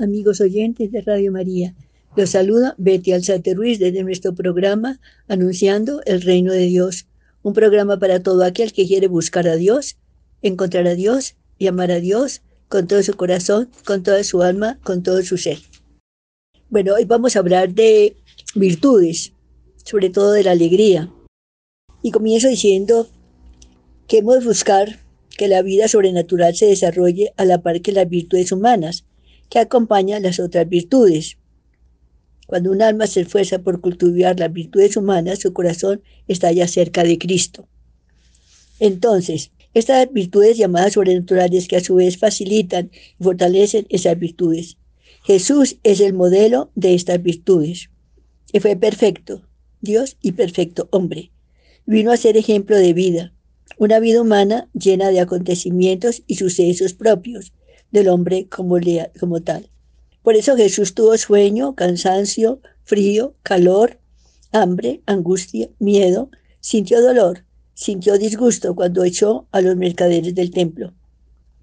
Amigos oyentes de Radio María, los saluda Betty Alzate Ruiz desde nuestro programa Anunciando el Reino de Dios, un programa para todo aquel que quiere buscar a Dios, encontrar a Dios y amar a Dios con todo su corazón, con toda su alma, con todo su ser. Bueno, hoy vamos a hablar de virtudes, sobre todo de la alegría. Y comienzo diciendo que hemos de buscar que la vida sobrenatural se desarrolle a la par que las virtudes humanas, que acompañan las otras virtudes. Cuando un alma se esfuerza por cultivar las virtudes humanas, su corazón está ya cerca de Cristo. Entonces, estas virtudes llamadas sobrenaturales que a su vez facilitan y fortalecen esas virtudes. Jesús es el modelo de estas virtudes. Y fue perfecto, Dios y perfecto hombre. Vino a ser ejemplo de vida, una vida humana llena de acontecimientos y sucesos propios del hombre como, como tal. Por eso Jesús tuvo sueño, cansancio, frío, calor, hambre, angustia, miedo, sintió dolor, sintió disgusto cuando echó a los mercaderes del templo.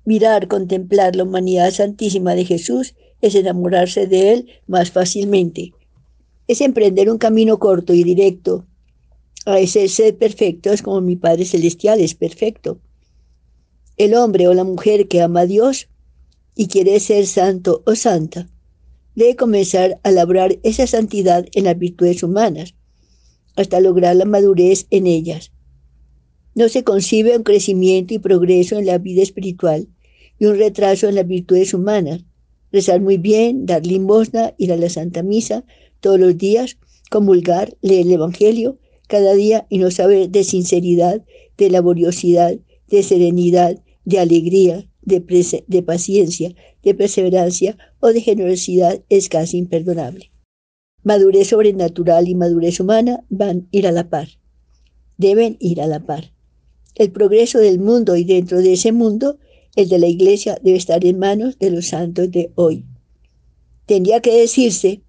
Mirar, contemplar la humanidad santísima de Jesús es enamorarse de Él más fácilmente. Es emprender un camino corto y directo a ese ser perfecto, es como mi Padre Celestial es perfecto. El hombre o la mujer que ama a Dios y quiere ser santo o santa, debe comenzar a labrar esa santidad en las virtudes humanas, hasta lograr la madurez en ellas. No se concibe un crecimiento y progreso en la vida espiritual y un retraso en las virtudes humanas. Rezar muy bien, dar limosna, ir a la Santa Misa todos los días, comulgar, leer el Evangelio cada día y no saber de sinceridad, de laboriosidad, de serenidad, de alegría, de, de paciencia, de perseverancia o de generosidad es casi imperdonable. Madurez sobrenatural y madurez humana van a ir a la par. Deben ir a la par. El progreso del mundo y dentro de ese mundo, el de la Iglesia debe estar en manos de los santos de hoy. Tendría que decirse,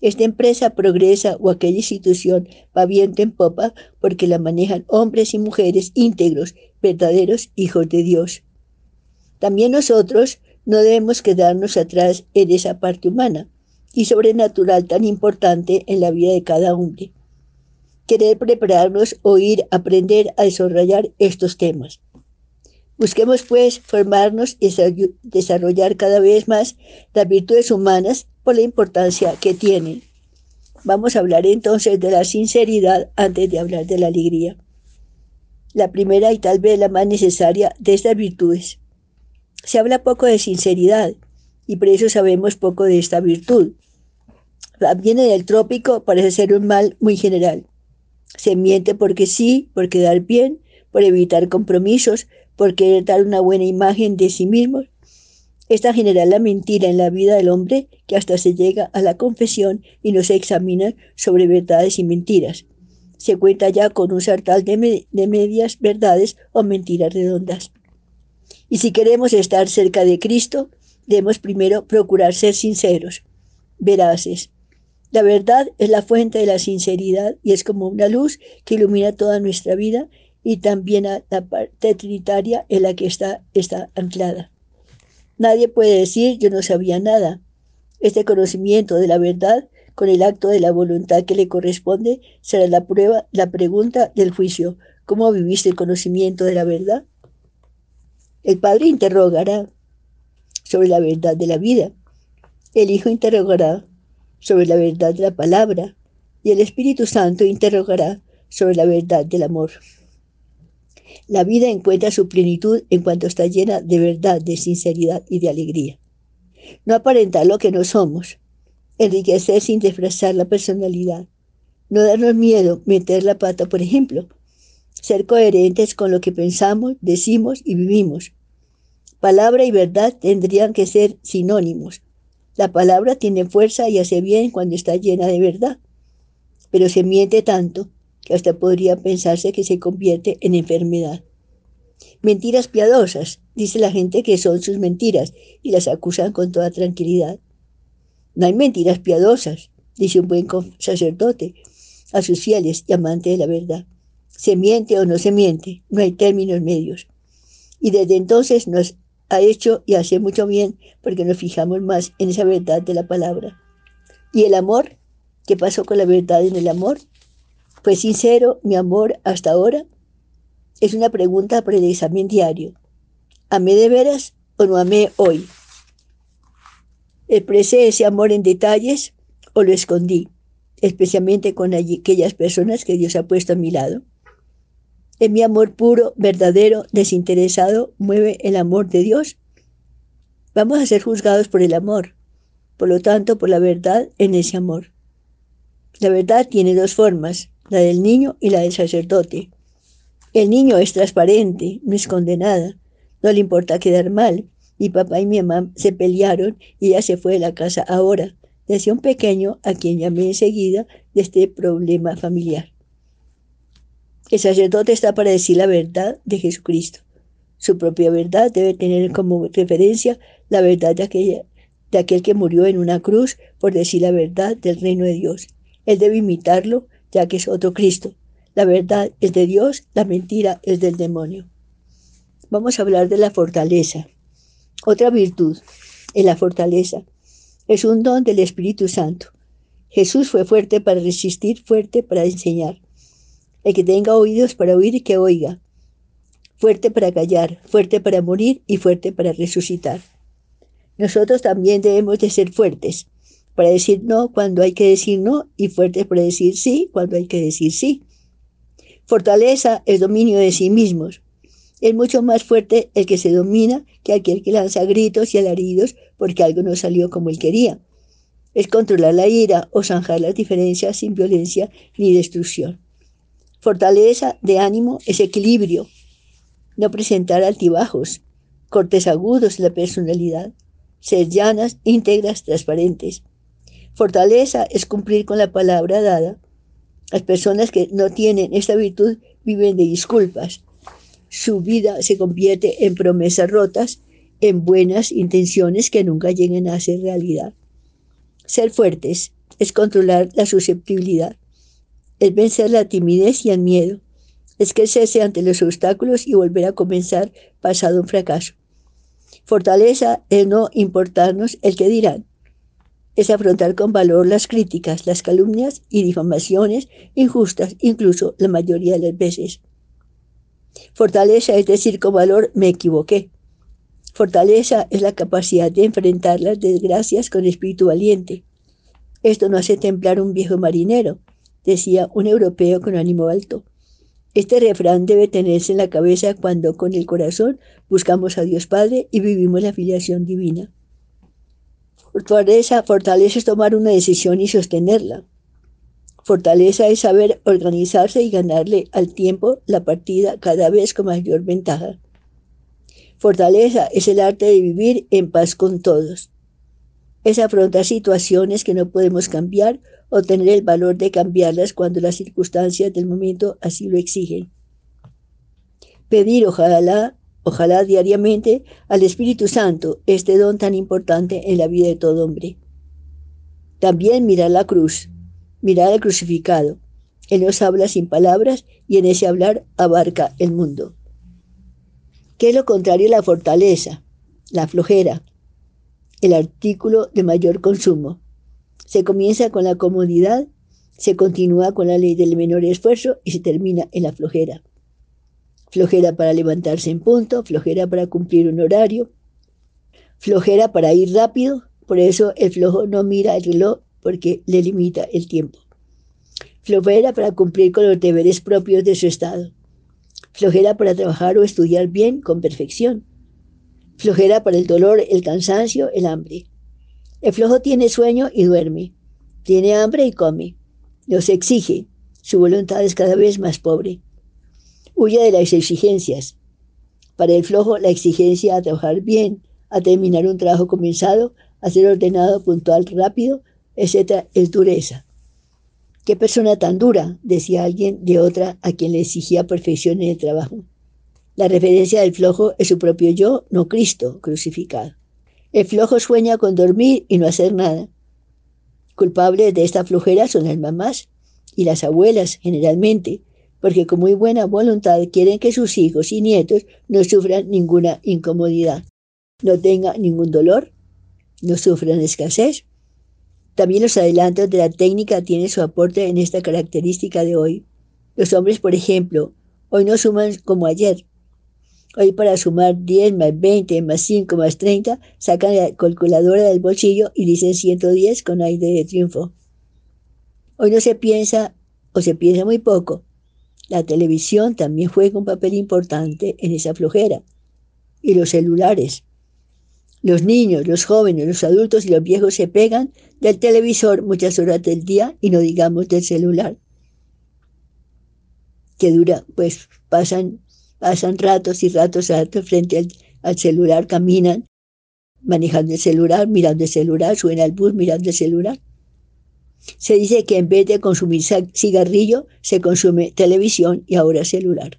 esta empresa progresa o aquella institución va viento en popa porque la manejan hombres y mujeres íntegros, verdaderos hijos de Dios. También nosotros no debemos quedarnos atrás en esa parte humana y sobrenatural tan importante en la vida de cada hombre querer prepararnos, oír, aprender a desarrollar estos temas. Busquemos pues formarnos y desarrollar cada vez más las virtudes humanas por la importancia que tienen. Vamos a hablar entonces de la sinceridad antes de hablar de la alegría. La primera y tal vez la más necesaria de estas virtudes. Se habla poco de sinceridad y por eso sabemos poco de esta virtud. Viene del trópico, parece ser un mal muy general. Se miente porque sí, por quedar bien, por evitar compromisos, por querer dar una buena imagen de sí mismo. Esta genera la mentira en la vida del hombre que hasta se llega a la confesión y no se examina sobre verdades y mentiras. Se cuenta ya con un sartal de, de medias verdades o mentiras redondas. Y si queremos estar cerca de Cristo, debemos primero procurar ser sinceros, veraces, la verdad es la fuente de la sinceridad y es como una luz que ilumina toda nuestra vida y también a la parte trinitaria en la que está, está anclada. Nadie puede decir yo no sabía nada. Este conocimiento de la verdad con el acto de la voluntad que le corresponde será la prueba, la pregunta del juicio. ¿Cómo viviste el conocimiento de la verdad? El Padre interrogará sobre la verdad de la vida. El Hijo interrogará sobre la verdad de la palabra y el Espíritu Santo interrogará sobre la verdad del amor. La vida encuentra su plenitud en cuanto está llena de verdad, de sinceridad y de alegría. No aparentar lo que no somos, enriquecer sin disfrazar la personalidad, no darnos miedo meter la pata, por ejemplo, ser coherentes con lo que pensamos, decimos y vivimos. Palabra y verdad tendrían que ser sinónimos, la palabra tiene fuerza y hace bien cuando está llena de verdad, pero se miente tanto que hasta podría pensarse que se convierte en enfermedad. Mentiras piadosas, dice la gente que son sus mentiras y las acusan con toda tranquilidad. No hay mentiras piadosas, dice un buen sacerdote a sus fieles y amantes de la verdad. Se miente o no se miente, no hay términos medios. Y desde entonces nos ha hecho y hace mucho bien porque nos fijamos más en esa verdad de la palabra. ¿Y el amor? ¿Qué pasó con la verdad en el amor? ¿Fue sincero mi amor hasta ahora? Es una pregunta para el examen diario. ¿Amé de veras o no amé hoy? ¿Expresé ese amor en detalles o lo escondí, especialmente con aquellas personas que Dios ha puesto a mi lado? ¿Es mi amor puro, verdadero, desinteresado, mueve el amor de Dios? Vamos a ser juzgados por el amor, por lo tanto, por la verdad en ese amor. La verdad tiene dos formas, la del niño y la del sacerdote. El niño es transparente, no esconde nada, no le importa quedar mal. Mi papá y mi mamá se pelearon y ella se fue de la casa ahora. Decía un pequeño a quien llamé enseguida de este problema familiar. El sacerdote está para decir la verdad de Jesucristo. Su propia verdad debe tener como referencia la verdad de, aquella, de aquel que murió en una cruz por decir la verdad del reino de Dios. Él debe imitarlo, ya que es otro Cristo. La verdad es de Dios, la mentira es del demonio. Vamos a hablar de la fortaleza. Otra virtud es la fortaleza. Es un don del Espíritu Santo. Jesús fue fuerte para resistir, fuerte para enseñar. El que tenga oídos para oír, que oiga. Fuerte para callar, fuerte para morir y fuerte para resucitar. Nosotros también debemos de ser fuertes para decir no cuando hay que decir no y fuertes para decir sí cuando hay que decir sí. Fortaleza es dominio de sí mismos. Es mucho más fuerte el que se domina que aquel que lanza gritos y alaridos porque algo no salió como él quería. Es controlar la ira o zanjar las diferencias sin violencia ni destrucción. Fortaleza de ánimo es equilibrio, no presentar altibajos, cortes agudos en la personalidad, ser llanas, íntegras, transparentes. Fortaleza es cumplir con la palabra dada. Las personas que no tienen esta virtud viven de disculpas. Su vida se convierte en promesas rotas, en buenas intenciones que nunca lleguen a ser realidad. Ser fuertes es controlar la susceptibilidad es vencer la timidez y el miedo, es que cese ante los obstáculos y volver a comenzar pasado un fracaso. Fortaleza es no importarnos el que dirán, es afrontar con valor las críticas, las calumnias y difamaciones injustas, incluso la mayoría de las veces. Fortaleza es decir con valor me equivoqué. Fortaleza es la capacidad de enfrentar las desgracias con espíritu valiente. Esto no hace templar un viejo marinero, decía un europeo con ánimo alto. Este refrán debe tenerse en la cabeza cuando con el corazón buscamos a Dios Padre y vivimos la filiación divina. Fortaleza, fortaleza es tomar una decisión y sostenerla. Fortaleza es saber organizarse y ganarle al tiempo la partida cada vez con mayor ventaja. Fortaleza es el arte de vivir en paz con todos. Es afrontar situaciones que no podemos cambiar o tener el valor de cambiarlas cuando las circunstancias del momento así lo exigen. Pedir ojalá, ojalá diariamente al Espíritu Santo este don tan importante en la vida de todo hombre. También mirar la cruz, mirar al crucificado. Él nos habla sin palabras y en ese hablar abarca el mundo. ¿Qué es lo contrario a la fortaleza? La flojera, el artículo de mayor consumo. Se comienza con la comodidad, se continúa con la ley del menor esfuerzo y se termina en la flojera. Flojera para levantarse en punto, flojera para cumplir un horario, flojera para ir rápido, por eso el flojo no mira el reloj porque le limita el tiempo. Flojera para cumplir con los deberes propios de su estado. Flojera para trabajar o estudiar bien con perfección. Flojera para el dolor, el cansancio, el hambre. El flojo tiene sueño y duerme. Tiene hambre y come. Los exige. Su voluntad es cada vez más pobre. Huye de las exigencias. Para el flojo, la exigencia a trabajar bien, a terminar un trabajo comenzado, a ser ordenado, puntual, rápido, etc., es dureza. ¿Qué persona tan dura? decía alguien de otra a quien le exigía perfección en el trabajo. La referencia del flojo es su propio yo, no Cristo crucificado. El flojo sueña con dormir y no hacer nada. Culpables de esta flojera son las mamás y las abuelas generalmente, porque con muy buena voluntad quieren que sus hijos y nietos no sufran ninguna incomodidad, no tengan ningún dolor, no sufran escasez. También los adelantos de la técnica tienen su aporte en esta característica de hoy. Los hombres, por ejemplo, hoy no suman como ayer, Hoy para sumar 10 más 20 más 5 más 30, sacan la calculadora del bolsillo y dicen 110 con aire de triunfo. Hoy no se piensa o se piensa muy poco. La televisión también juega un papel importante en esa flojera. Y los celulares. Los niños, los jóvenes, los adultos y los viejos se pegan del televisor muchas horas del día y no digamos del celular. Que dura, pues pasan pasan ratos y ratos, frente al, celular, caminan manejando el celular, mirando el celular, suena el bus mirando el celular. Se dice que en vez de consumir cigarrillo, se consume televisión y ahora celular.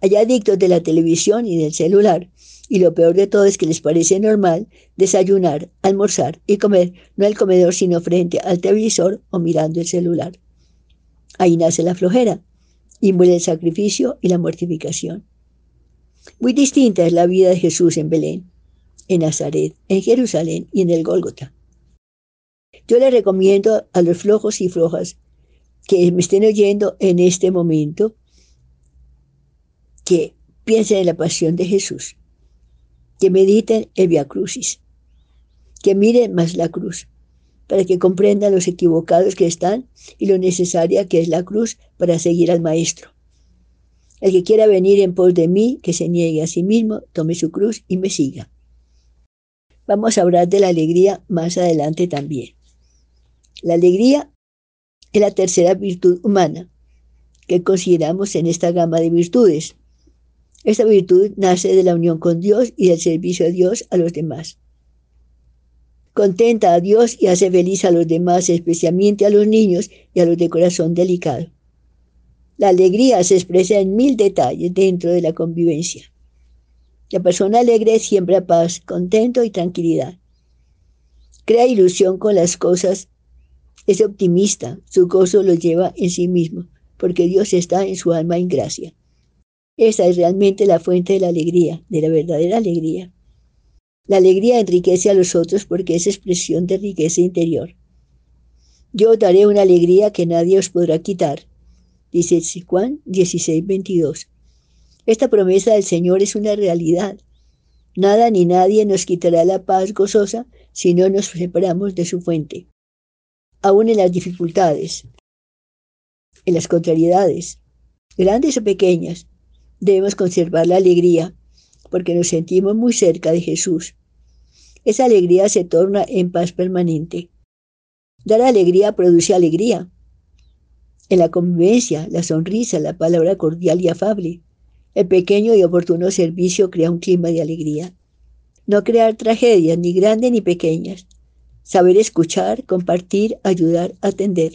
Hay adictos de la televisión y del celular, y lo peor de todo es que les parece normal desayunar, almorzar y comer no al comedor sino frente al televisor o mirando el celular. Ahí nace la flojera y muere el sacrificio y la mortificación. Muy distinta es la vida de Jesús en Belén, en Nazaret, en Jerusalén y en el Gólgota. Yo le recomiendo a los flojos y flojas que me estén oyendo en este momento que piensen en la pasión de Jesús, que mediten el Via Crucis, que miren más la cruz, para que comprendan los equivocados que están y lo necesaria que es la cruz para seguir al Maestro. El que quiera venir en pos de mí, que se niegue a sí mismo, tome su cruz y me siga. Vamos a hablar de la alegría más adelante también. La alegría es la tercera virtud humana que consideramos en esta gama de virtudes. Esta virtud nace de la unión con Dios y del servicio a Dios a los demás contenta a Dios y hace feliz a los demás, especialmente a los niños y a los de corazón delicado. La alegría se expresa en mil detalles dentro de la convivencia. La persona alegre siembra paz, contento y tranquilidad. Crea ilusión con las cosas, es optimista, su gozo lo lleva en sí mismo, porque Dios está en su alma en gracia. Esa es realmente la fuente de la alegría, de la verdadera alegría. La alegría enriquece a los otros porque es expresión de riqueza interior. Yo daré una alegría que nadie os podrá quitar, dice Juan 16:22. Esta promesa del Señor es una realidad. Nada ni nadie nos quitará la paz gozosa si no nos separamos de su fuente. Aún en las dificultades, en las contrariedades, grandes o pequeñas, debemos conservar la alegría porque nos sentimos muy cerca de Jesús. Esa alegría se torna en paz permanente. Dar alegría produce alegría. En la convivencia, la sonrisa, la palabra cordial y afable, el pequeño y oportuno servicio crea un clima de alegría. No crear tragedias, ni grandes ni pequeñas. Saber escuchar, compartir, ayudar, atender.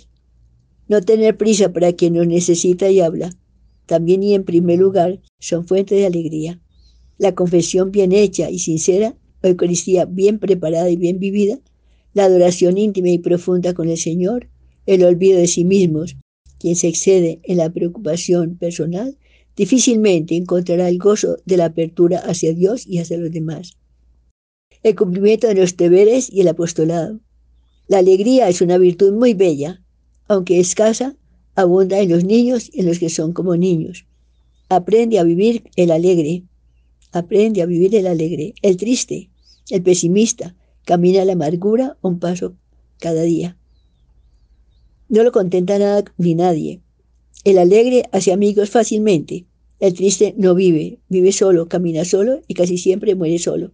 No tener prisa para quien nos necesita y habla. También y en primer lugar son fuente de alegría. La confesión bien hecha y sincera, la Eucaristía bien preparada y bien vivida, la adoración íntima y profunda con el Señor, el olvido de sí mismos, quien se excede en la preocupación personal, difícilmente encontrará el gozo de la apertura hacia Dios y hacia los demás. El cumplimiento de los deberes y el apostolado. La alegría es una virtud muy bella, aunque escasa, abunda en los niños y en los que son como niños. Aprende a vivir el alegre, Aprende a vivir el alegre, el triste, el pesimista. Camina la amargura un paso cada día. No lo contenta nada ni nadie. El alegre hace amigos fácilmente. El triste no vive, vive solo, camina solo y casi siempre muere solo.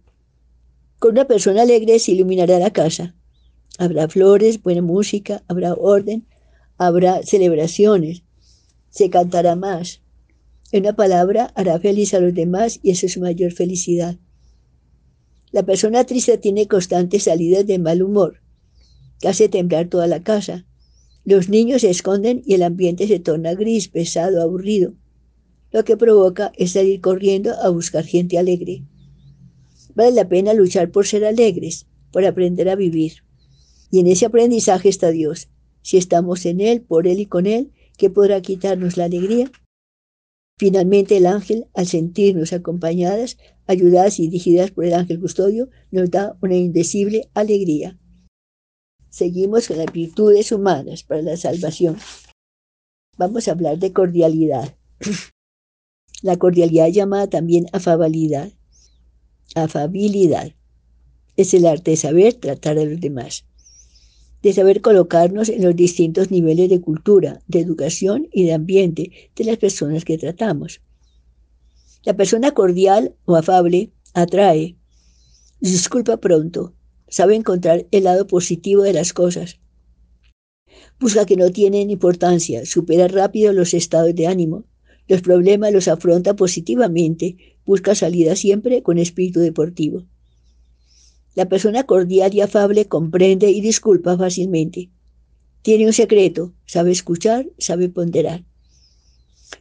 Con una persona alegre se iluminará la casa. Habrá flores, buena música, habrá orden, habrá celebraciones, se cantará más, en una palabra, hará feliz a los demás y esa es su mayor felicidad. La persona triste tiene constantes salidas de mal humor, que hace temblar toda la casa. Los niños se esconden y el ambiente se torna gris, pesado, aburrido. Lo que provoca es salir corriendo a buscar gente alegre. Vale la pena luchar por ser alegres, por aprender a vivir. Y en ese aprendizaje está Dios. Si estamos en Él, por Él y con Él, ¿qué podrá quitarnos la alegría? Finalmente el ángel, al sentirnos acompañadas, ayudadas y dirigidas por el ángel custodio, nos da una indecible alegría. Seguimos con las virtudes humanas para la salvación. Vamos a hablar de cordialidad. La cordialidad llamada también afabilidad. Afabilidad es el arte de saber tratar a los demás, de saber colocarnos en los distintos niveles de cultura, de educación y de ambiente de las personas que tratamos. La persona cordial o afable atrae, disculpa pronto, sabe encontrar el lado positivo de las cosas, busca que no tienen importancia, supera rápido los estados de ánimo, los problemas los afronta positivamente, busca salida siempre con espíritu deportivo. La persona cordial y afable comprende y disculpa fácilmente. Tiene un secreto, sabe escuchar, sabe ponderar.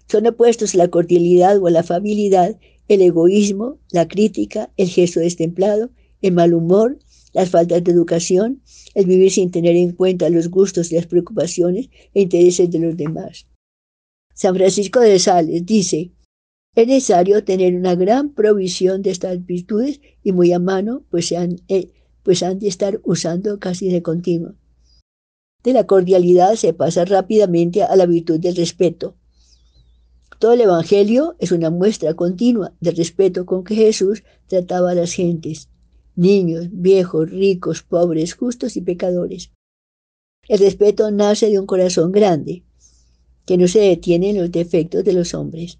Son opuestos a la cordialidad o a la afabilidad el egoísmo, la crítica, el gesto destemplado, el mal humor, las faltas de educación, el vivir sin tener en cuenta los gustos y las preocupaciones e intereses de los demás. San Francisco de Sales dice, es necesario tener una gran provisión de estas virtudes y muy a mano, pues, han, eh, pues han de estar usando casi de continuo. De la cordialidad se pasa rápidamente a la virtud del respeto. Todo el Evangelio es una muestra continua del respeto con que Jesús trataba a las gentes niños, viejos, ricos, pobres, justos y pecadores. El respeto nace de un corazón grande, que no se detiene en los defectos de los hombres.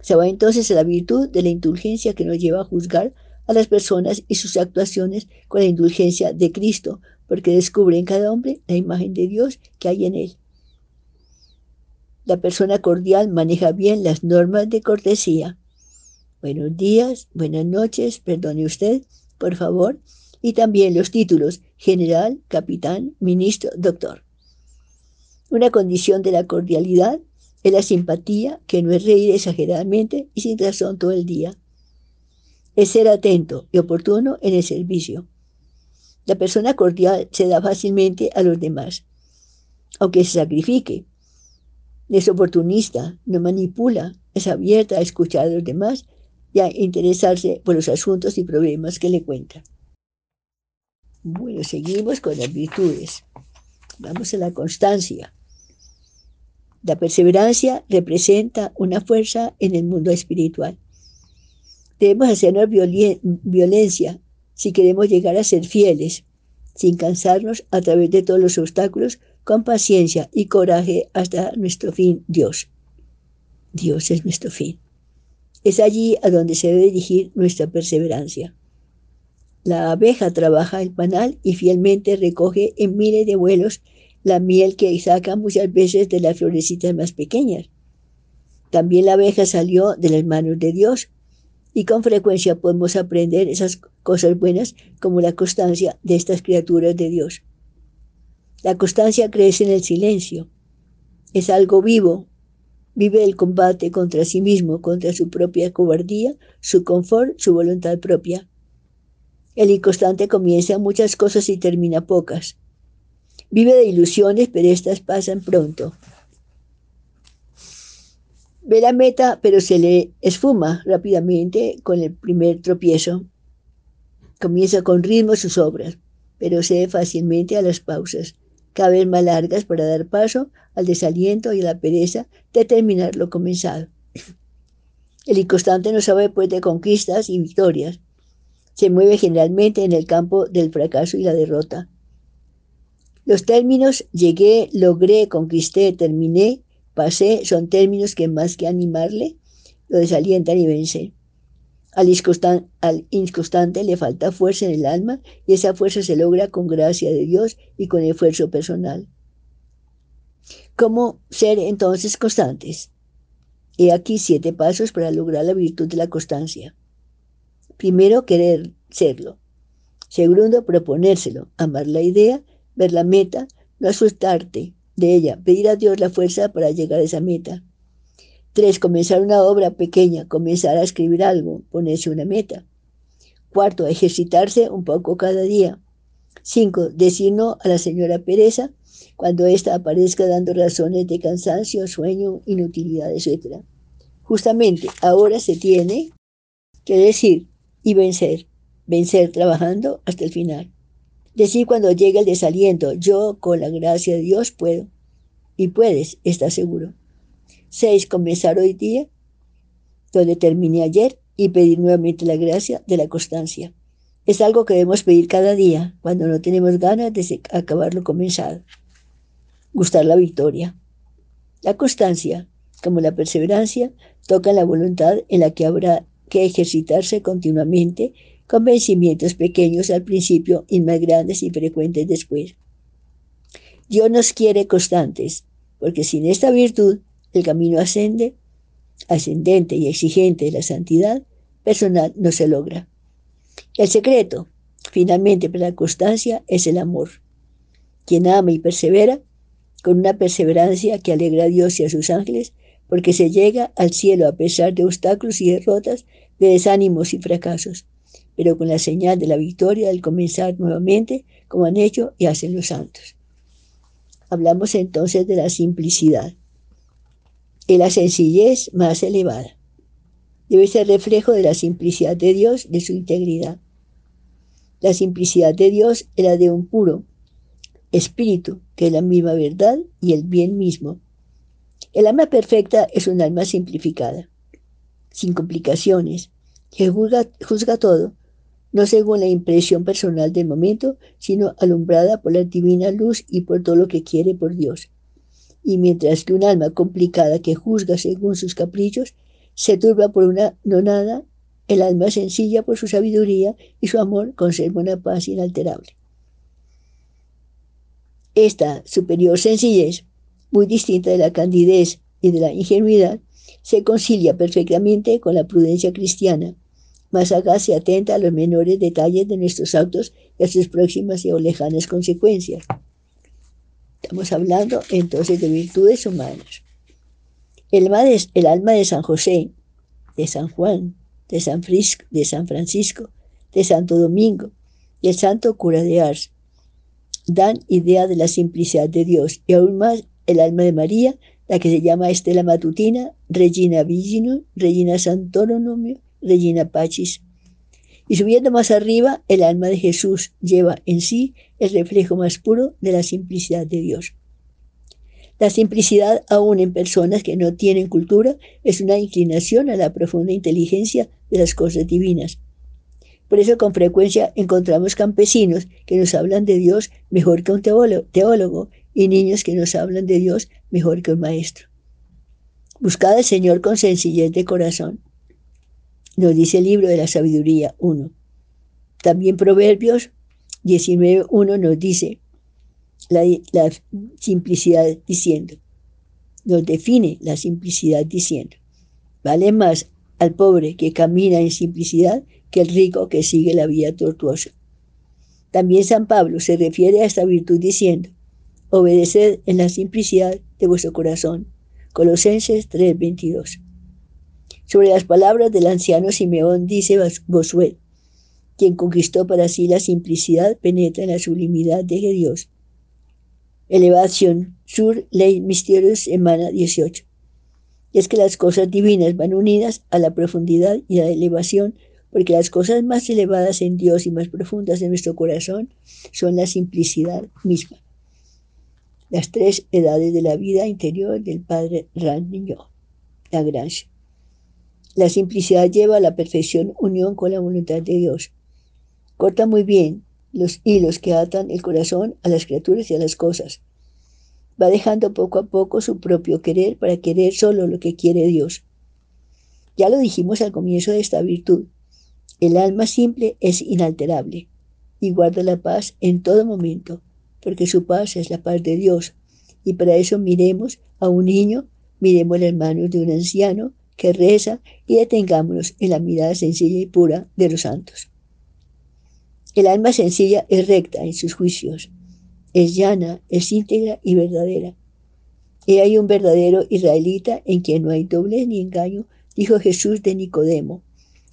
Se va entonces a la virtud de la indulgencia que nos lleva a juzgar a las personas y sus actuaciones con la indulgencia de Cristo, porque descubre en cada hombre la imagen de Dios que hay en él. La persona cordial maneja bien las normas de cortesía. Buenos días, buenas noches, perdone usted, por favor, y también los títulos general, capitán, ministro, doctor. Una condición de la cordialidad es la simpatía, que no es reír exageradamente y sin razón todo el día. Es ser atento y oportuno en el servicio. La persona cordial se da fácilmente a los demás, aunque se sacrifique. Es oportunista, no manipula, es abierta a escuchar a los demás y a interesarse por los asuntos y problemas que le cuentan. Bueno, seguimos con las virtudes. Vamos a la constancia. La perseverancia representa una fuerza en el mundo espiritual. Debemos hacernos violencia si queremos llegar a ser fieles, sin cansarnos a través de todos los obstáculos, con paciencia y coraje hasta nuestro fin, Dios. Dios es nuestro fin. Es allí a donde se debe dirigir nuestra perseverancia. La abeja trabaja el panal y fielmente recoge en miles de vuelos la miel que saca muchas veces de las florecitas más pequeñas. También la abeja salió de las manos de Dios y con frecuencia podemos aprender esas cosas buenas como la constancia de estas criaturas de Dios. La constancia crece en el silencio. Es algo vivo, Vive el combate contra sí mismo, contra su propia cobardía, su confort, su voluntad propia. El inconstante comienza muchas cosas y termina pocas. Vive de ilusiones, pero estas pasan pronto. Ve la meta, pero se le esfuma rápidamente con el primer tropiezo. Comienza con ritmo sus obras, pero cede fácilmente a las pausas cada vez más largas para dar paso al desaliento y a la pereza de terminar lo comenzado. El inconstante no sabe pues de conquistas y victorias. Se mueve generalmente en el campo del fracaso y la derrota. Los términos llegué, logré, conquisté, terminé, pasé son términos que más que animarle lo desalientan y vencen. Al inconstante, le falta fuerza en el alma y esa fuerza se logra con gracia de Dios y con esfuerzo personal. ¿Cómo ser entonces constantes? He aquí siete pasos para lograr la virtud de la constancia. Primero, querer serlo. Segundo, proponérselo, amar la idea, ver la meta, no asustarte de ella, pedir a Dios la fuerza para llegar a esa meta. Tres, comenzar una obra pequeña, comenzar a escribir algo, ponerse una meta. Cuarto, ejercitarse un poco cada día. 5. Decir no a la señora pereza cuando ésta aparezca dando razones de cansancio, sueño, inutilidad, etc. Justamente ahora se tiene que decir y vencer, vencer trabajando hasta el final. Decir cuando llega el desaliento, yo con la gracia de Dios puedo. Y puedes, está seguro. 6. Comenzar hoy día donde terminé ayer y pedir nuevamente la gracia de la constancia. Es algo que debemos pedir cada día cuando no tenemos ganas de acabar lo comenzado. Gustar la victoria. La constancia, como la perseverancia, toca la voluntad en la que habrá que ejercitarse continuamente con vencimientos pequeños al principio y más grandes y frecuentes después. Dios nos quiere constantes, porque sin esta virtud el camino ascende, ascendente y exigente de la santidad personal no se logra. El secreto, finalmente, para la constancia es el amor. Quien ama y persevera, con una perseverancia que alegra a Dios y a sus ángeles, porque se llega al cielo a pesar de obstáculos y derrotas, de desánimos y fracasos, pero con la señal de la victoria del comenzar nuevamente, como han hecho y hacen los santos. Hablamos entonces de la simplicidad y la sencillez más elevada. Debe ser reflejo de la simplicidad de Dios, de su integridad. La simplicidad de Dios era de un puro espíritu, que es la misma verdad y el bien mismo. El alma perfecta es un alma simplificada, sin complicaciones, que juzga todo, no según la impresión personal del momento, sino alumbrada por la divina luz y por todo lo que quiere por Dios. Y mientras que un alma complicada que juzga según sus caprichos, se turba por una nonada, el alma sencilla por su sabiduría y su amor conserva una paz inalterable. Esta superior sencillez, muy distinta de la candidez y de la ingenuidad, se concilia perfectamente con la prudencia cristiana, más sagaz y atenta a los menores detalles de nuestros actos y a sus próximas y o lejanas consecuencias. Estamos hablando entonces de virtudes humanas. El alma, de, el alma de San José, de San Juan, de San, Frisco, de San Francisco, de Santo Domingo y el Santo Cura de Ars dan idea de la simplicidad de Dios y aún más el alma de María, la que se llama Estela Matutina, Regina Virginum, Regina Santoronomio, Regina Pachis. Y subiendo más arriba, el alma de Jesús lleva en sí el reflejo más puro de la simplicidad de Dios. La simplicidad, aún en personas que no tienen cultura, es una inclinación a la profunda inteligencia de las cosas divinas. Por eso con frecuencia encontramos campesinos que nos hablan de Dios mejor que un teólogo y niños que nos hablan de Dios mejor que un maestro. Buscad al Señor con sencillez de corazón nos dice el libro de la sabiduría 1. También Proverbios 19.1 nos dice la, simplicidad diciendo, nos define la simplicidad diciendo, vale más al pobre que camina en simplicidad que el rico que sigue la vía tortuosa. También San Pablo se refiere a esta virtud diciendo, obedeced en la simplicidad de vuestro corazón. Colosenses 3:22. Sobre las palabras del anciano Simeón dice Bosuet, quien conquistó para sí la simplicidad penetra en la sublimidad de Dios. Elevación sur ley misterios emana 18. es que las cosas divinas van unidas a la profundidad y a la elevación, porque las cosas más elevadas en Dios y más profundas en nuestro corazón son la simplicidad misma. Las tres edades de la vida interior del padre la Lagrange. La simplicidad lleva a la perfección unión con la voluntad de Dios. Corta muy bien los hilos que atan el corazón a las criaturas y a las cosas. Va dejando poco a poco su propio querer para querer solo lo que quiere Dios. Ya lo dijimos al comienzo de esta virtud. El alma simple es inalterable y guarda la paz en todo momento, porque su paz es la paz de Dios. Y para eso miremos a un niño, miremos las manos de un anciano, que reza y detengámonos en la mirada sencilla y pura de los santos. El alma sencilla es recta en sus juicios, es llana, es íntegra y verdadera. Y hay un verdadero israelita en quien no hay doble ni engaño, dijo Jesús de Nicodemo.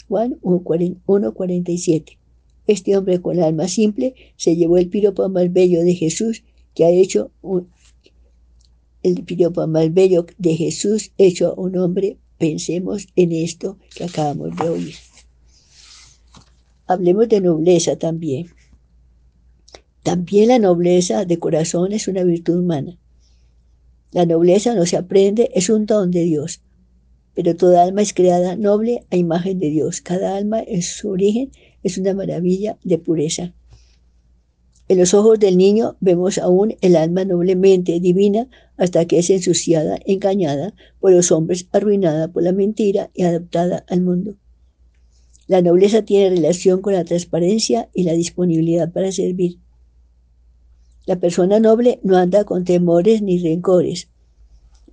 Juan 1.47. Este hombre con alma simple se llevó el piropo más bello de Jesús que ha hecho un, el piropo más bello de Jesús hecho a un hombre. Pensemos en esto que acabamos de oír. Hablemos de nobleza también. También la nobleza de corazón es una virtud humana. La nobleza no se aprende, es un don de Dios. Pero toda alma es creada noble a imagen de Dios. Cada alma en su origen es una maravilla de pureza. En los ojos del niño vemos aún el alma noblemente divina hasta que es ensuciada, engañada por los hombres, arruinada por la mentira y adaptada al mundo. La nobleza tiene relación con la transparencia y la disponibilidad para servir. La persona noble no anda con temores ni rencores.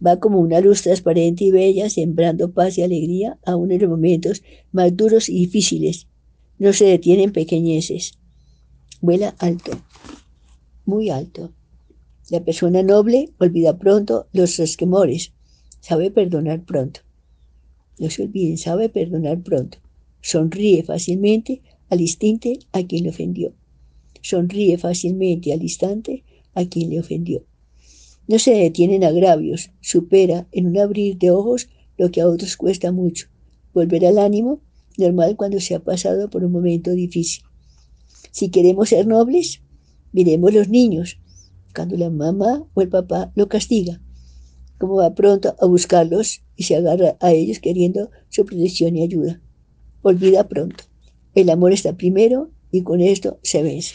Va como una luz transparente y bella, sembrando paz y alegría aún en los momentos más duros y difíciles. No se detiene en pequeñeces. Vuela alto, muy alto. La persona noble olvida pronto los resquemores, sabe perdonar pronto. No se olviden, sabe perdonar pronto. Sonríe fácilmente al instante a quien le ofendió. Sonríe fácilmente al instante a quien le ofendió. No se detiene en agravios, supera en un abrir de ojos lo que a otros cuesta mucho. Volver al ánimo, normal cuando se ha pasado por un momento difícil. Si queremos ser nobles, miremos los niños, cuando la mamá o el papá lo castiga, como va pronto a buscarlos y se agarra a ellos queriendo su protección y ayuda. Olvida pronto. El amor está primero y con esto se vence.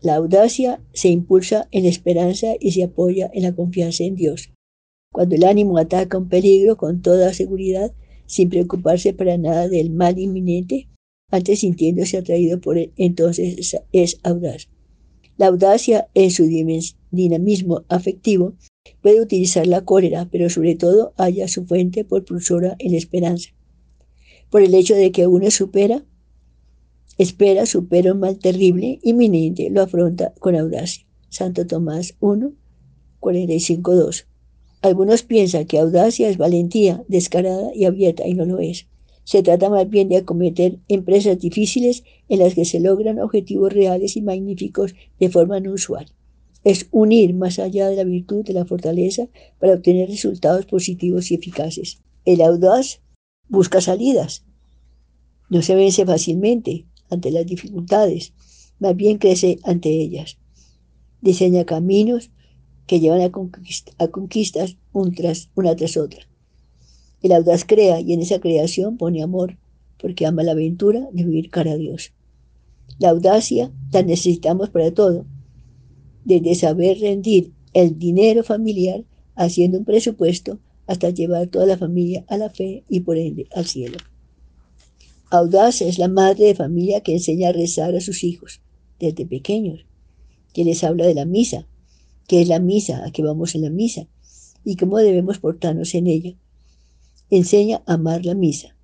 La audacia se impulsa en la esperanza y se apoya en la confianza en Dios. Cuando el ánimo ataca un peligro con toda seguridad, sin preocuparse para nada del mal inminente, antes sintiéndose atraído por él, entonces es audaz. La audacia en su dinamismo afectivo puede utilizar la cólera, pero sobre todo halla su fuente por pulsora en la esperanza. Por el hecho de que uno supera Espera, supera un mal terrible, inminente, lo afronta con audacia. Santo Tomás 1, 45, 2. Algunos piensan que audacia es valentía descarada y abierta y no lo es. Se trata más bien de acometer empresas difíciles en las que se logran objetivos reales y magníficos de forma no usual. Es unir más allá de la virtud de la fortaleza para obtener resultados positivos y eficaces. El audaz busca salidas. No se vence fácilmente, ante las dificultades, más bien crece ante ellas. Diseña caminos que llevan a, conquistas una tras otra. El audaz crea y en esa creación pone amor, porque ama la aventura de vivir cara a Dios. La audacia la necesitamos para todo, desde saber rendir el dinero familiar haciendo un presupuesto hasta llevar toda la familia a la fe y por ende al cielo. Audaz es la madre de familia que enseña a rezar a sus hijos desde pequeños, que les habla de la misa, qué es la misa, a qué vamos en la misa y cómo debemos portarnos en ella. Enseña a amar la misa.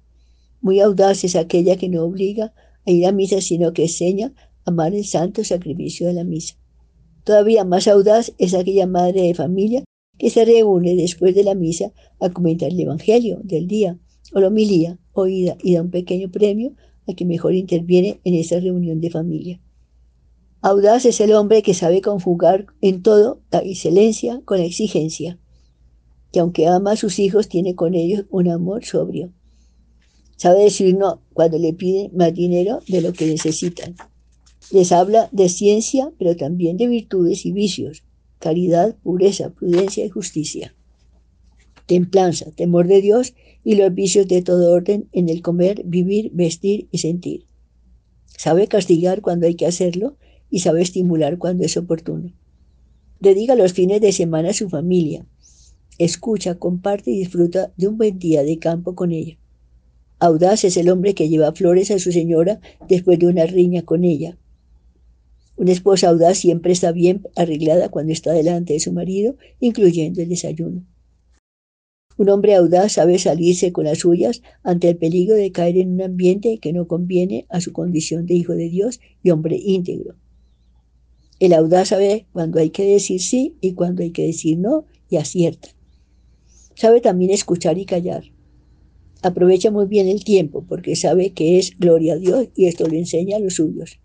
Muy audaz es aquella que no obliga a ir a misa, sino que enseña a amar el santo sacrificio de la misa. Todavía más audaz es aquella madre de familia que se reúne después de la misa a comentar el Evangelio del día o la homilía oída y da un pequeño premio al que mejor interviene en esa reunión de familia. Audaz es el hombre que sabe conjugar en todo la excelencia con la exigencia, que aunque ama a sus hijos tiene con ellos un amor sobrio. Sabe decir no cuando le piden más dinero de lo que necesitan. Les habla de ciencia, pero también de virtudes y vicios, caridad, pureza, prudencia y justicia templanza, temor de Dios y los vicios de todo orden en el comer, vivir, vestir y sentir. Sabe castigar cuando hay que hacerlo y sabe estimular cuando es oportuno. Dedica los fines de semana a su familia. Escucha, comparte y disfruta de un buen día de campo con ella. Audaz es el hombre que lleva flores a su señora después de una riña con ella. Una esposa audaz siempre está bien arreglada cuando está delante de su marido, incluyendo el desayuno. Un hombre audaz sabe salirse con las suyas ante el peligro de caer en un ambiente que no conviene a su condición de hijo de Dios y hombre íntegro. El audaz sabe cuando hay que decir sí y cuando hay que decir no y acierta. Sabe también escuchar y callar. Aprovecha muy bien el tiempo porque sabe que es gloria a Dios y esto le enseña a los suyos.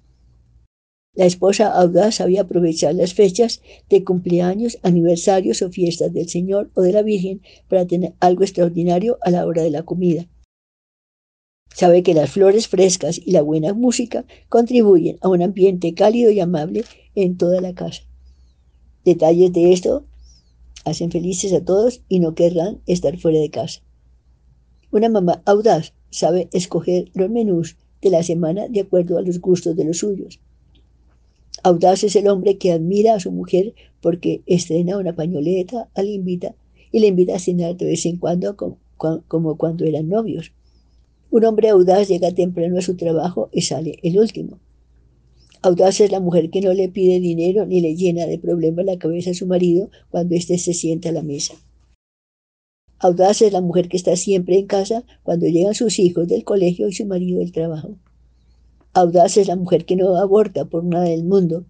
La esposa audaz sabía aprovechar las fechas de cumpleaños, aniversarios o fiestas del Señor o de la Virgen para tener algo extraordinario a la hora de la comida. Sabe que las flores frescas y la buena música contribuyen a un ambiente cálido y amable en toda la casa. Detalles de esto hacen felices a todos y no querrán estar fuera de casa. Una mamá audaz sabe escoger los menús de la semana de acuerdo a los gustos de los suyos. Audaz es el hombre que admira a su mujer porque estrena una pañoleta, la invita y le invita a cenar de vez en cuando como, cuando eran novios. Un hombre audaz llega temprano a su trabajo y sale el último. Audaz es la mujer que no le pide dinero ni le llena de problemas la cabeza a su marido cuando éste se sienta a la mesa. Audaz es la mujer que está siempre en casa cuando llegan sus hijos del colegio y su marido del trabajo. Audaz es la mujer que no aborta por nada del mundo,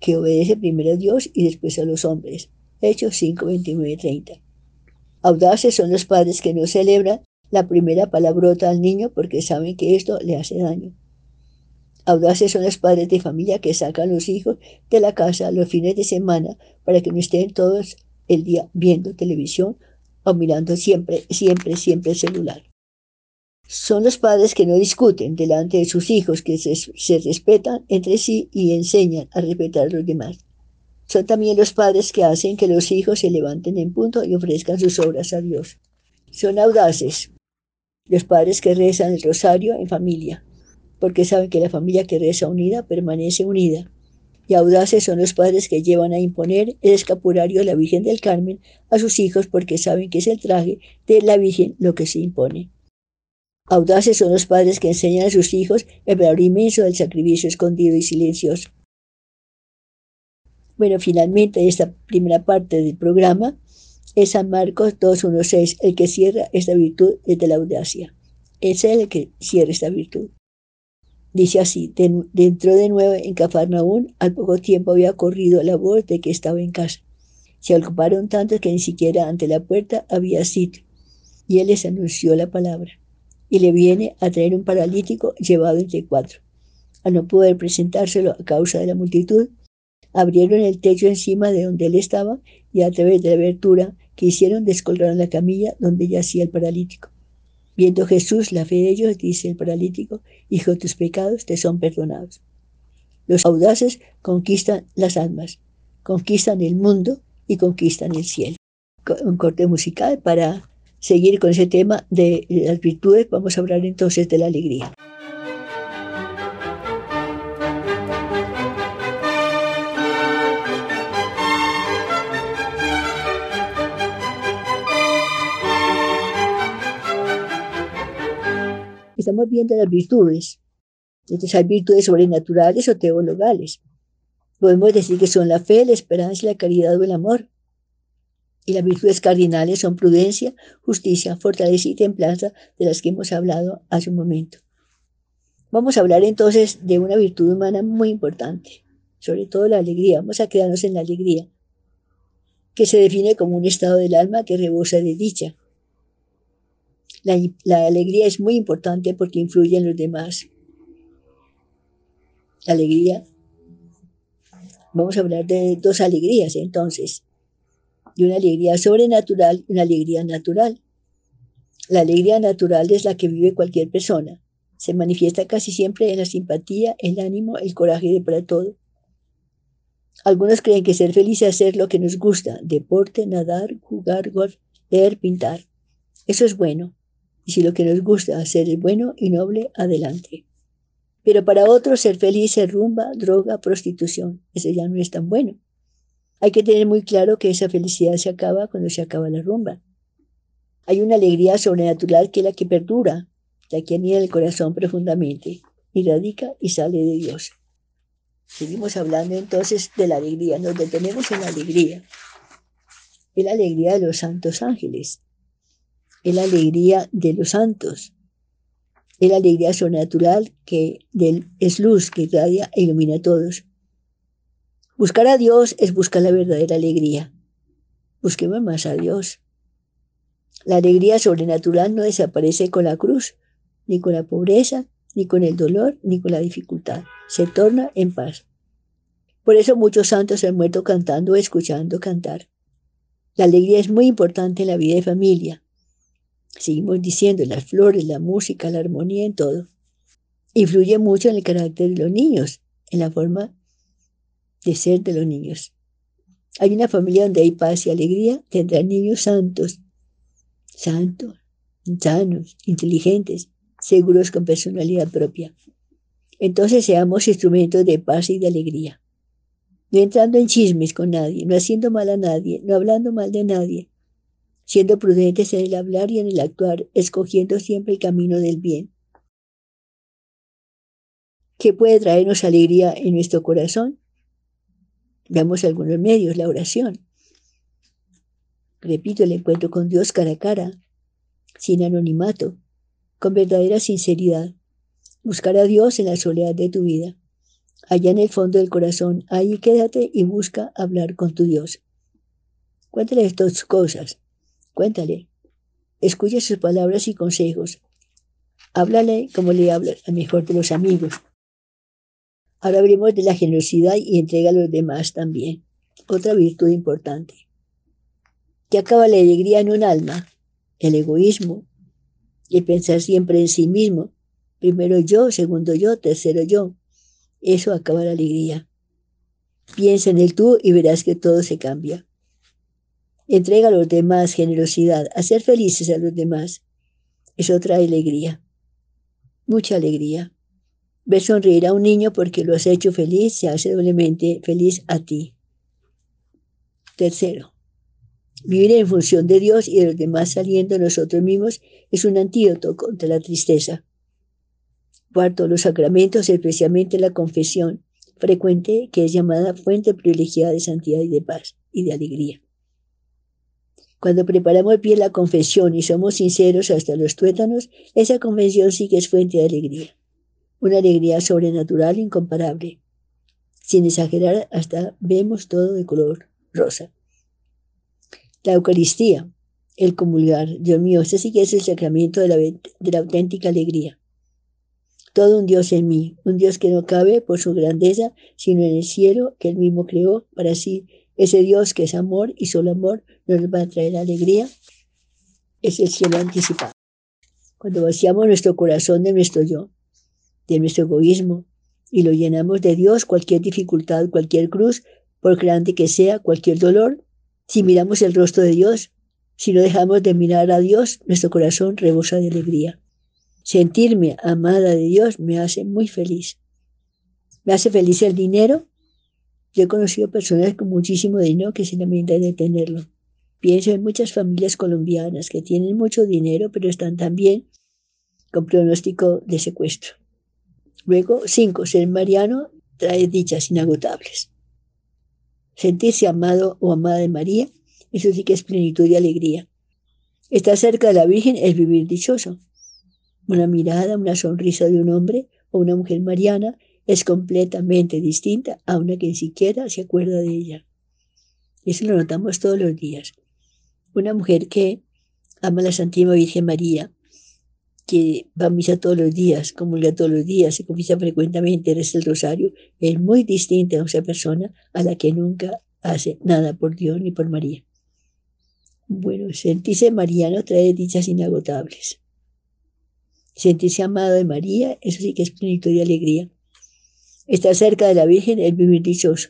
que obedece primero a Dios y después a los hombres. Hechos 5, 29 30. Audaces son los padres que no celebran la primera palabrota al niño porque saben que esto le hace daño. Audaces son los padres de familia que sacan a los hijos de la casa los fines de semana para que no estén todos el día viendo televisión o mirando siempre, siempre, siempre el celular. Son los padres que no discuten delante de sus hijos, que se, respetan entre sí y enseñan a respetar a los demás. Son también los padres que hacen que los hijos se levanten en punto y ofrezcan sus obras a Dios. Son audaces los padres que rezan el rosario en familia, porque saben que la familia que reza unida permanece unida. Y audaces son los padres que llevan a imponer el escapulario de la Virgen del Carmen a sus hijos porque saben que es el traje de la Virgen lo que se impone. Audaces son los padres que enseñan a sus hijos el valor inmenso del sacrificio escondido y silencioso. Bueno, finalmente esta primera parte del programa es San Marcos 2.1.6, el que cierra esta virtud desde la audacia. Es el que cierra esta virtud. Dice así, dentro de nuevo en Cafarnaún, al poco tiempo había corrido la voz de que estaba en casa. Se ocuparon tanto que ni siquiera ante la puerta había sitio, y él les anunció la palabra y le viene a traer un paralítico llevado entre cuatro. Al no poder presentárselo a causa de la multitud, abrieron el techo encima de donde él estaba y a través de la abertura que hicieron descolgaron la camilla donde yacía el paralítico. Viendo Jesús la fe de ellos, dice el paralítico, Hijo, tus pecados te son perdonados. Los audaces conquistan las almas, conquistan el mundo y conquistan el cielo. Un corte musical para seguir con ese tema de las virtudes, vamos a hablar entonces de la alegría. Estamos viendo las virtudes. Entonces hay virtudes sobrenaturales o teologales. Podemos decir que son la fe, la esperanza, la caridad o el amor. Y las virtudes cardinales son prudencia, justicia, fortaleza y templanza de las que hemos hablado hace un momento. Vamos a hablar entonces de una virtud humana muy importante, sobre todo la alegría. Vamos a quedarnos en la alegría, que se define como un estado del alma que rebosa de dicha. La, alegría es muy importante porque influye en los demás. La alegría. Vamos a hablar de dos alegrías entonces de una alegría sobrenatural y una alegría natural. La alegría natural es la que vive cualquier persona. Se manifiesta casi siempre en la simpatía, el ánimo, el coraje de para todo. Algunos creen que ser feliz es hacer lo que nos gusta, deporte, nadar, jugar golf, leer, pintar. Eso es bueno. Y si lo que nos gusta hacer es bueno y noble, adelante. Pero para otros ser feliz es rumba, droga, prostitución. Eso ya no es tan bueno. Hay que tener muy claro que esa felicidad se acaba cuando se acaba la rumba. Hay una alegría sobrenatural que es la que perdura, la que anida el corazón profundamente y radica y sale de Dios. Seguimos hablando entonces de la alegría, nos detenemos en la alegría. Es la alegría de los santos ángeles, es la alegría de los santos, es la alegría sobrenatural que es luz que irradia e ilumina a todos. Buscar a Dios es buscar la verdadera alegría. Busquemos más a Dios. La alegría sobrenatural no desaparece con la cruz, ni con la pobreza, ni con el dolor, ni con la dificultad. Se torna en paz. Por eso muchos santos han muerto cantando o escuchando cantar. La alegría es muy importante en la vida de familia. Seguimos diciendo, las flores, la música, la armonía, en todo. Influye mucho en el carácter de los niños, en la forma de ser de los niños. Hay una familia donde hay paz y alegría, tendrán niños santos, santos, sanos, inteligentes, seguros con personalidad propia. Entonces seamos instrumentos de paz y de alegría. No entrando en chismes con nadie, no haciendo mal a nadie, no hablando mal de nadie, siendo prudentes en el hablar y en el actuar, escogiendo siempre el camino del bien. ¿Qué puede traernos alegría en nuestro corazón? Veamos algunos medios, la oración. Repito, el encuentro con Dios cara a cara, sin anonimato, con verdadera sinceridad. Buscar a Dios en la soledad de tu vida. Allá en el fondo del corazón, ahí quédate y busca hablar con tu Dios. Cuéntale estas cosas. Cuéntale. Escucha sus palabras y consejos. Háblale como le hablas al mejor de los amigos. Ahora hablemos de la generosidad y entrega a los demás también. Otra virtud importante. Que acaba la alegría en un alma. El egoísmo. Y pensar siempre en sí mismo. Primero yo, segundo yo, tercero yo. Eso acaba la alegría. Piensa en el tú y verás que todo se cambia. Entrega a los demás generosidad, hacer felices a los demás. Eso trae alegría. Mucha alegría. Ver sonreír a un niño porque lo has hecho feliz se hace doblemente feliz a ti. Tercero, vivir en función de Dios y de los demás saliendo nosotros mismos es un antídoto contra la tristeza. Cuarto, los sacramentos, especialmente la confesión, frecuente que es llamada fuente privilegiada de santidad y de paz y de alegría. Cuando preparamos bien la confesión y somos sinceros hasta los tuétanos, esa confesión sí que es fuente de alegría una alegría sobrenatural incomparable. Sin exagerar, hasta vemos todo de color rosa. La Eucaristía, el comulgar, Dios mío, este sí que es el sacramento de la, de la auténtica alegría. Todo un Dios en mí, un Dios que no cabe por su grandeza, sino en el cielo que él mismo creó para sí. Ese Dios que es amor y solo amor nos va a traer alegría. Es el cielo anticipado. Cuando vaciamos nuestro corazón de nuestro yo, de nuestro egoísmo y lo llenamos de Dios, cualquier dificultad, cualquier cruz, por grande que sea, cualquier dolor, si miramos el rostro de Dios, si no dejamos de mirar a Dios, nuestro corazón rebosa de alegría. Sentirme amada de Dios me hace muy feliz. Me hace feliz el dinero. Yo he conocido personas con muchísimo dinero que se lamentan de tenerlo. Pienso en muchas familias colombianas que tienen mucho dinero, pero están también con pronóstico de secuestro. Luego, cinco, ser mariano trae dichas inagotables. Sentirse amado o amada de María, eso sí que es plenitud y alegría. Estar cerca de la Virgen es vivir dichoso. Una mirada, una sonrisa de un hombre o una mujer mariana es completamente distinta a una que ni siquiera se acuerda de ella. Eso lo notamos todos los días. Una mujer que ama a la Santísima Virgen María, que va a misa todos los días, comulga todos los días, se confiesa frecuentemente, reza el rosario, es muy distinta a esa persona a la que nunca hace nada por Dios ni por María. Bueno, sentirse mariano trae dichas inagotables. Sentirse amado de María, eso sí que es plenitud y alegría. Estar cerca de la Virgen es vivir dichoso.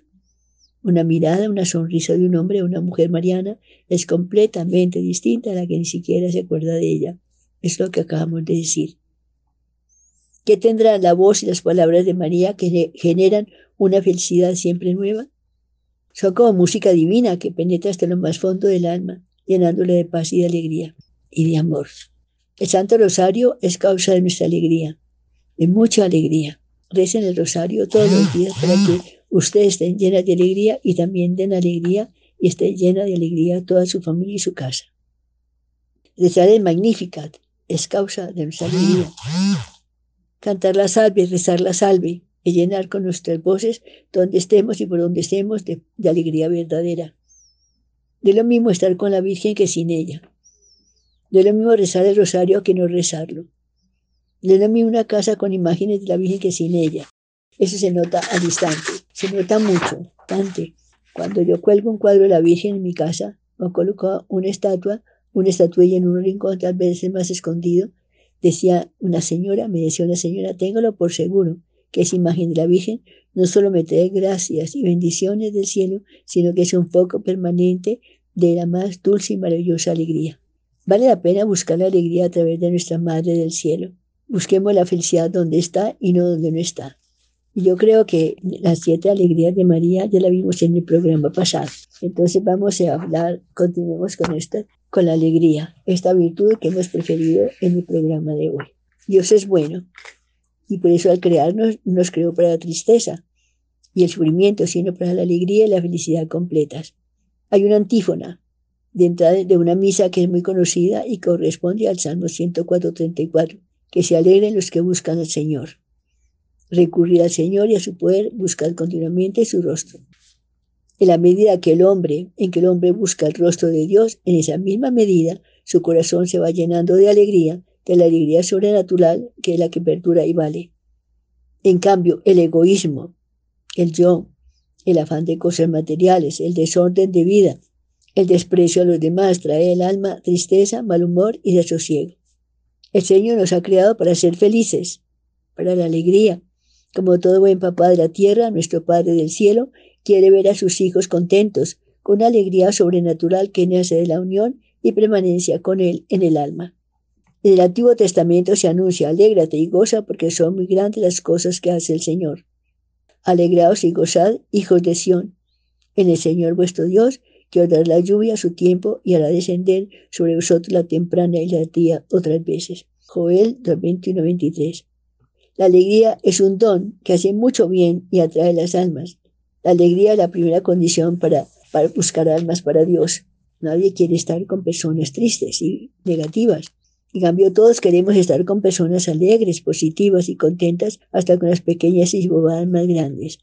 Una mirada, una sonrisa de un hombre o una mujer mariana es completamente distinta a la que ni siquiera se acuerda de ella. Es lo que acabamos de decir. ¿Qué tendrá la voz y las palabras de María que generan una felicidad siempre nueva? Son como música divina que penetra hasta lo más fondo del alma, llenándole de paz y de alegría y de amor. El Santo Rosario es causa de nuestra alegría, de mucha alegría. Recen el Rosario todos los días para que ustedes estén llenas de alegría y también den alegría y estén llena de alegría toda su familia y su casa. Rezar el Magnificat, es causa de nuestra alegría. Cantar la salve, rezar la salve y llenar con nuestras voces donde estemos y por donde estemos de, alegría verdadera. De lo mismo estar con la Virgen que sin ella. Es lo mismo rezar el rosario que no rezarlo. No es lo mismo una casa con imágenes de la Virgen que sin ella. Eso se nota al instante, se nota mucho. Cuando yo cuelgo un cuadro de la Virgen en mi casa o coloco una estatua, una estatuilla en un rincón tal vez más escondido, decía una señora, me decía una señora, téngalo por seguro, que esa imagen de la Virgen no solo me trae gracias y bendiciones del cielo, sino que es un foco permanente de la más dulce y maravillosa alegría. Vale la pena buscar la alegría a través de nuestra Madre del Cielo. Busquemos la felicidad donde está y no donde no está. Y yo creo que las siete alegrías de María ya la vimos en el programa pasado. Entonces vamos a hablar, continuemos con esta, con la alegría, esta virtud que hemos preferido en el programa de hoy. Dios es bueno y por eso al crearnos nos creó para la tristeza y el sufrimiento, sino para la alegría y la felicidad completas. Hay una antífona de entrada de una misa que es muy conocida y corresponde al Salmo 104.34, que se alegren los que buscan al Señor. Recurrir al Señor y a su poder, buscar continuamente su rostro. En la medida que el hombre, en que el hombre busca el rostro de Dios, en esa misma medida su corazón se va llenando de alegría de la alegría sobrenatural que es la que perdura y vale. En cambio, el egoísmo, el yo, el afán de cosas materiales, el desorden de vida, el desprecio a los demás trae el alma tristeza, mal humor y desosiego. El Señor nos ha creado para ser felices, para la alegría. Como todo buen papá de la tierra, nuestro Padre del cielo quiere ver a sus hijos contentos, con una alegría sobrenatural que nace de la unión y permanencia con Él en el alma. En el Antiguo Testamento se anuncia, alégrate y goza porque son muy grandes las cosas que hace el Señor. Alegraos y gozad, hijos de Sión, en el Señor vuestro Dios, que os dará la lluvia a su tiempo y hará descender sobre vosotros la temprana y la tía otras veces. Joel 2.21-23. La alegría es un don que hace mucho bien y atrae las almas. La alegría es la primera condición para, para buscar almas para Dios. Nadie quiere estar con personas tristes y negativas. En cambio, todos queremos estar con personas alegres, positivas y contentas, hasta con las pequeñas y bobadas más grandes.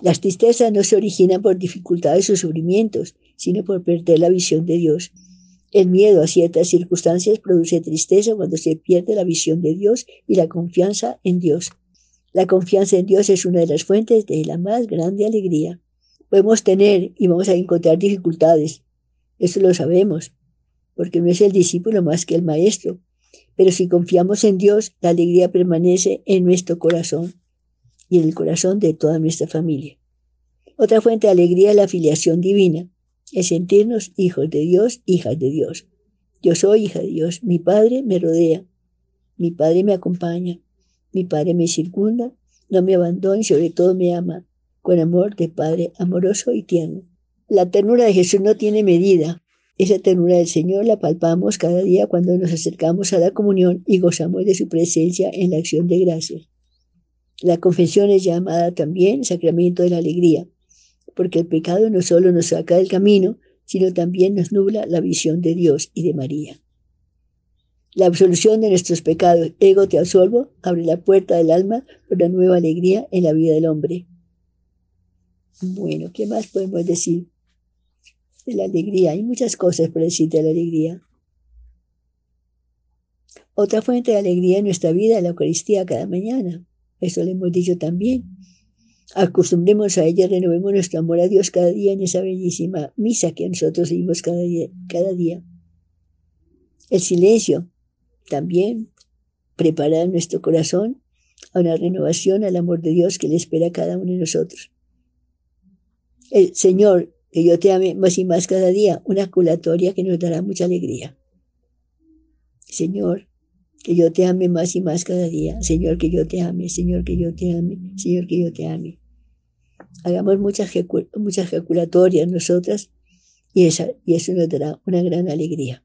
Las tristezas no se originan por dificultades o sufrimientos, sino por perder la visión de Dios. El miedo a ciertas circunstancias produce tristeza cuando se pierde la visión de Dios y la confianza en Dios. La confianza en Dios es una de las fuentes de la más grande alegría. Podemos tener y vamos a encontrar dificultades, eso lo sabemos, porque no es el discípulo más que el maestro. Pero si confiamos en Dios, la alegría permanece en nuestro corazón y en el corazón de toda nuestra familia. Otra fuente de alegría es la afiliación divina, es sentirnos hijos de Dios, hijas de Dios. Yo soy hija de Dios, mi Padre me rodea, mi Padre me acompaña, mi Padre me circunda, no me abandona y sobre todo me ama, con amor de Padre amoroso y tierno. La ternura de Jesús no tiene medida, esa ternura del Señor la palpamos cada día cuando nos acercamos a la comunión y gozamos de su presencia en la acción de gracias. La confesión es llamada también sacramento de la alegría, porque el pecado no solo nos saca del camino, sino también nos nubla la visión de Dios y de María. La absolución de nuestros pecados, ego te absolvo, abre la puerta del alma por la nueva alegría en la vida del hombre. Bueno, ¿qué más podemos decir? de la alegría. Hay muchas cosas por decir de la alegría. Otra fuente de alegría en nuestra vida es la Eucaristía cada mañana. Eso lo hemos dicho también. Acostumbremos a ella, renovemos nuestro amor a Dios cada día en esa bellísima misa que nosotros seguimos cada día. Cada día. El silencio también prepara nuestro corazón a una renovación al amor de Dios que le espera a cada uno de nosotros. El Señor que yo te ame más y más cada día, una culatoria que nos dará mucha alegría. Señor, que yo te ame más y más cada día. Señor, que yo te ame. Señor, que yo te ame. Señor, que yo te ame. Hagamos muchas, muchas ejaculatorias nosotras y, esa, y eso nos dará una gran alegría.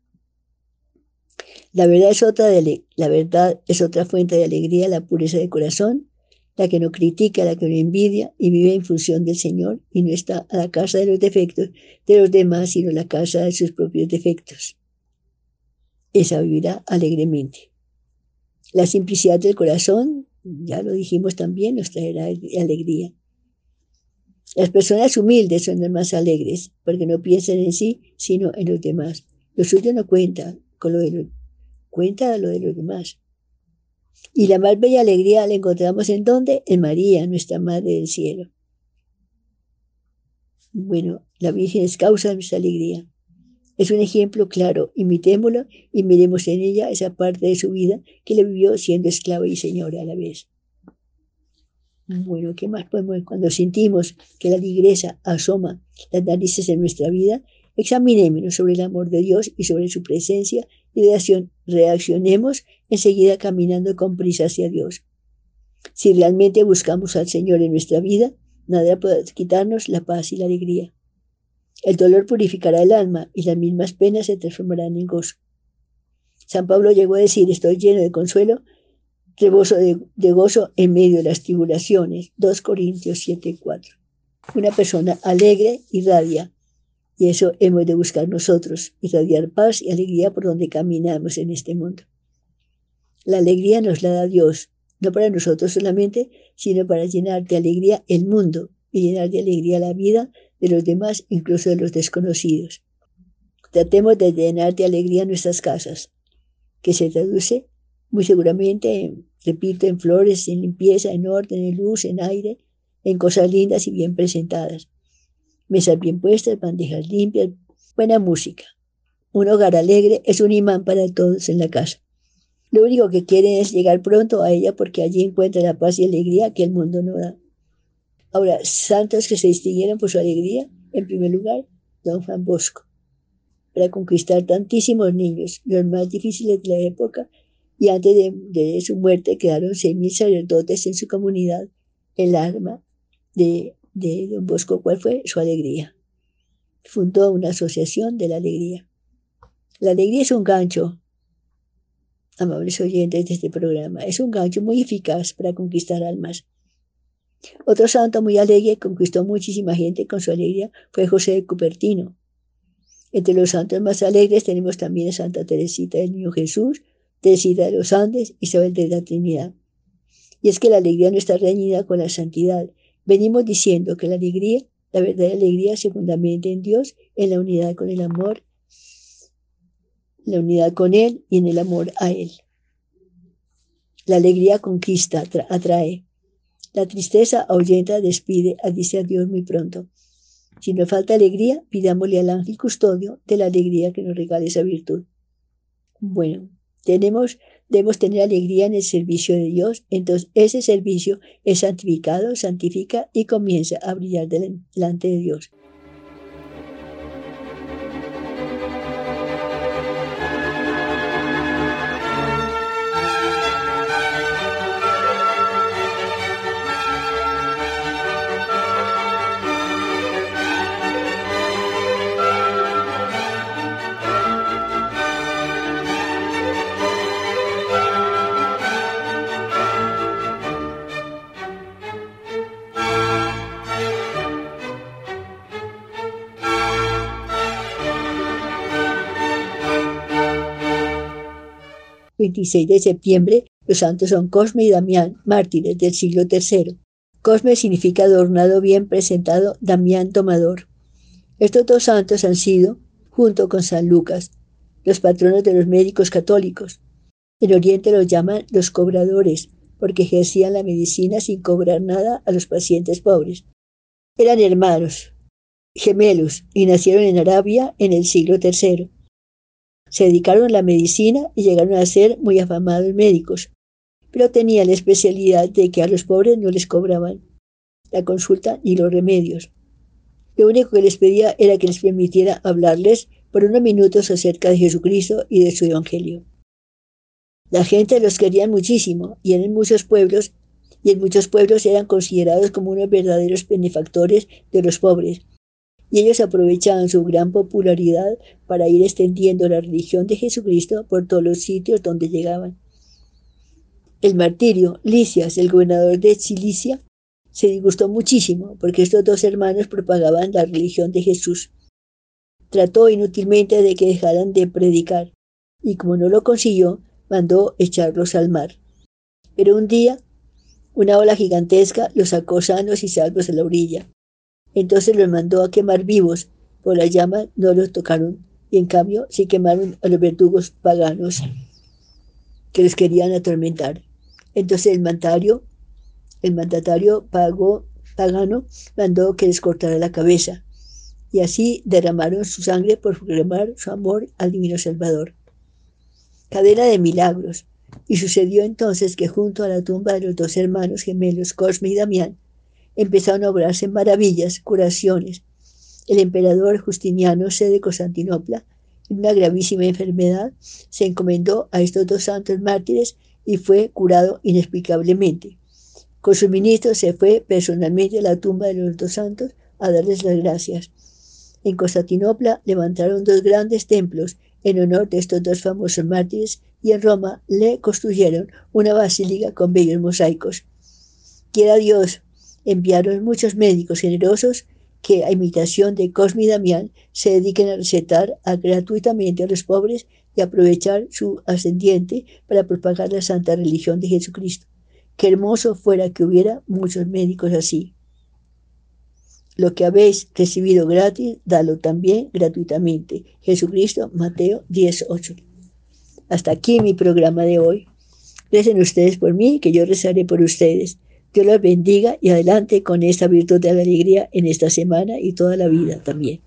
La verdad, es otra de, la verdad es otra fuente de alegría, la pureza de corazón, la que no critica, la que no envidia y vive en función del Señor y no está a la casa de los defectos de los demás, sino a la casa de sus propios defectos. Esa vivirá alegremente. La simplicidad del corazón, ya lo dijimos también, nos traerá alegría. Las personas humildes son las más alegres, porque no piensan en sí, sino en los demás. Lo suyo no cuenta, con lo de cuenta lo de los demás. Y la más bella alegría la encontramos en dónde? En María, nuestra Madre del Cielo. Bueno, la Virgen es causa de nuestra alegría. Es un ejemplo claro, imitémoslo y miremos en ella esa parte de su vida que le vivió siendo esclava y señora a la vez. Bueno, ¿qué más podemos? Cuando sentimos que la ligresa asoma las narices en nuestra vida, examinémonos sobre el amor de Dios y sobre su presencia y reaccionemos enseguida caminando con prisa hacia Dios. Si realmente buscamos al Señor en nuestra vida, nada puede quitarnos la paz y la alegría. El dolor purificará el alma y las mismas penas se transformarán en gozo. San Pablo llegó a decir, estoy lleno de consuelo, rebozo de, gozo en medio de las tribulaciones. 2 Corintios 7, 4. Una persona alegre irradia, y eso hemos de buscar nosotros, irradiar paz y alegría por donde caminamos en este mundo. La alegría nos la da Dios, no para nosotros solamente, sino para llenar de alegría el mundo y llenar de alegría la vida de los demás, incluso de los desconocidos. Tratemos de llenar de alegría nuestras casas, que se traduce muy seguramente, repito, en flores, en limpieza, en orden, en luz, en aire, en cosas lindas y bien presentadas. Mesas bien puestas, bandejas limpias, buena música. Un hogar alegre es un imán para todos en la casa. Lo único que quieren es llegar pronto a ella porque allí encuentra la paz y alegría que el mundo no da. Ahora, santos que se distinguieron por su alegría, en primer lugar, don Juan Bosco, para conquistar tantísimos niños, los más difíciles de la época, y antes de, su muerte quedaron seis mil sacerdotes en su comunidad. El arma de, de don Bosco, ¿cuál fue? Su alegría. Fundó una asociación de la alegría. La alegría es un gancho, amables oyentes de este programa, es un gancho muy eficaz para conquistar almas. Otro santo muy alegre conquistó muchísima gente con su alegría fue José de Cupertino. Entre los santos más alegres tenemos también a Santa Teresita del Niño Jesús, Teresita de los Andes, Isabel de la Trinidad. Y es que la alegría no está reñida con la santidad. Venimos diciendo que la alegría, la verdadera alegría se fundamenta en Dios, en la unidad con el amor, la unidad con Él y en el amor a Él. La alegría conquista, atrae. La tristeza ahuyenta, despide, dice a Dios muy pronto. Si nos falta alegría, pidámosle al ángel custodio de la alegría que nos regale esa virtud. Bueno, tenemos, debemos tener alegría en el servicio de Dios, entonces ese servicio es santificado, santifica y comienza a brillar delante de Dios. 26 de septiembre, los santos son Cosme y Damián, mártires del siglo III. Cosme significa adornado bien presentado, Damián tomador. Estos dos santos han sido, junto con San Lucas, los patronos de los médicos católicos. En Oriente los llaman los cobradores, porque ejercían la medicina sin cobrar nada a los pacientes pobres. Eran hermanos, gemelos, y nacieron en Arabia en el siglo III. Se dedicaron a la medicina y llegaron a ser muy afamados médicos, pero tenían la especialidad de que a los pobres no les cobraban la consulta ni los remedios. Lo único que les pedía era que les permitiera hablarles por unos minutos acerca de Jesucristo y de su Evangelio. La gente los quería muchísimo y en muchos pueblos y en muchos pueblos eran considerados como unos verdaderos benefactores de los pobres y ellos aprovechaban su gran popularidad para ir extendiendo la religión de Jesucristo por todos los sitios donde llegaban. El martirio, Licias, el gobernador de Cilicia, se disgustó muchísimo porque estos dos hermanos propagaban la religión de Jesús. Trató inútilmente de que dejaran de predicar y como no lo consiguió, mandó echarlos al mar. Pero un día, una ola gigantesca los sacó sanos y salvos a la orilla. Entonces los mandó a quemar vivos, por la llama no los tocaron, y en cambio sí quemaron a los verdugos paganos que los querían atormentar. Entonces el mandatario, el mandatario pagano mandó que les cortara la cabeza y así derramaron su sangre por proclamar su amor al divino Salvador. Cadena de milagros. Y sucedió entonces que junto a la tumba de los dos hermanos gemelos Cosme y Damián empezaron a obrarse maravillas, curaciones. El emperador Justiniano, sede de Constantinopla, en una gravísima enfermedad, se encomendó a estos dos santos mártires y fue curado inexplicablemente. Con sus ministros se fue personalmente a la tumba de los dos santos a darles las gracias. En Constantinopla levantaron dos grandes templos en honor de estos dos famosos mártires y en Roma le construyeron una basílica con bellos mosaicos. Quiera Dios, enviaron muchos médicos generosos que, a imitación de Cosme y Damián, se dediquen a recetar gratuitamente a los pobres y aprovechar su ascendiente para propagar la santa religión de Jesucristo. Qué hermoso fuera que hubiera muchos médicos así. Lo que habéis recibido gratis, dalo también gratuitamente. Jesucristo, Mateo 18. Hasta aquí mi programa de hoy. Recen ustedes por mí, que yo rezaré por ustedes. Dios los bendiga y adelante con esta virtud de la alegría en esta semana y toda la vida también.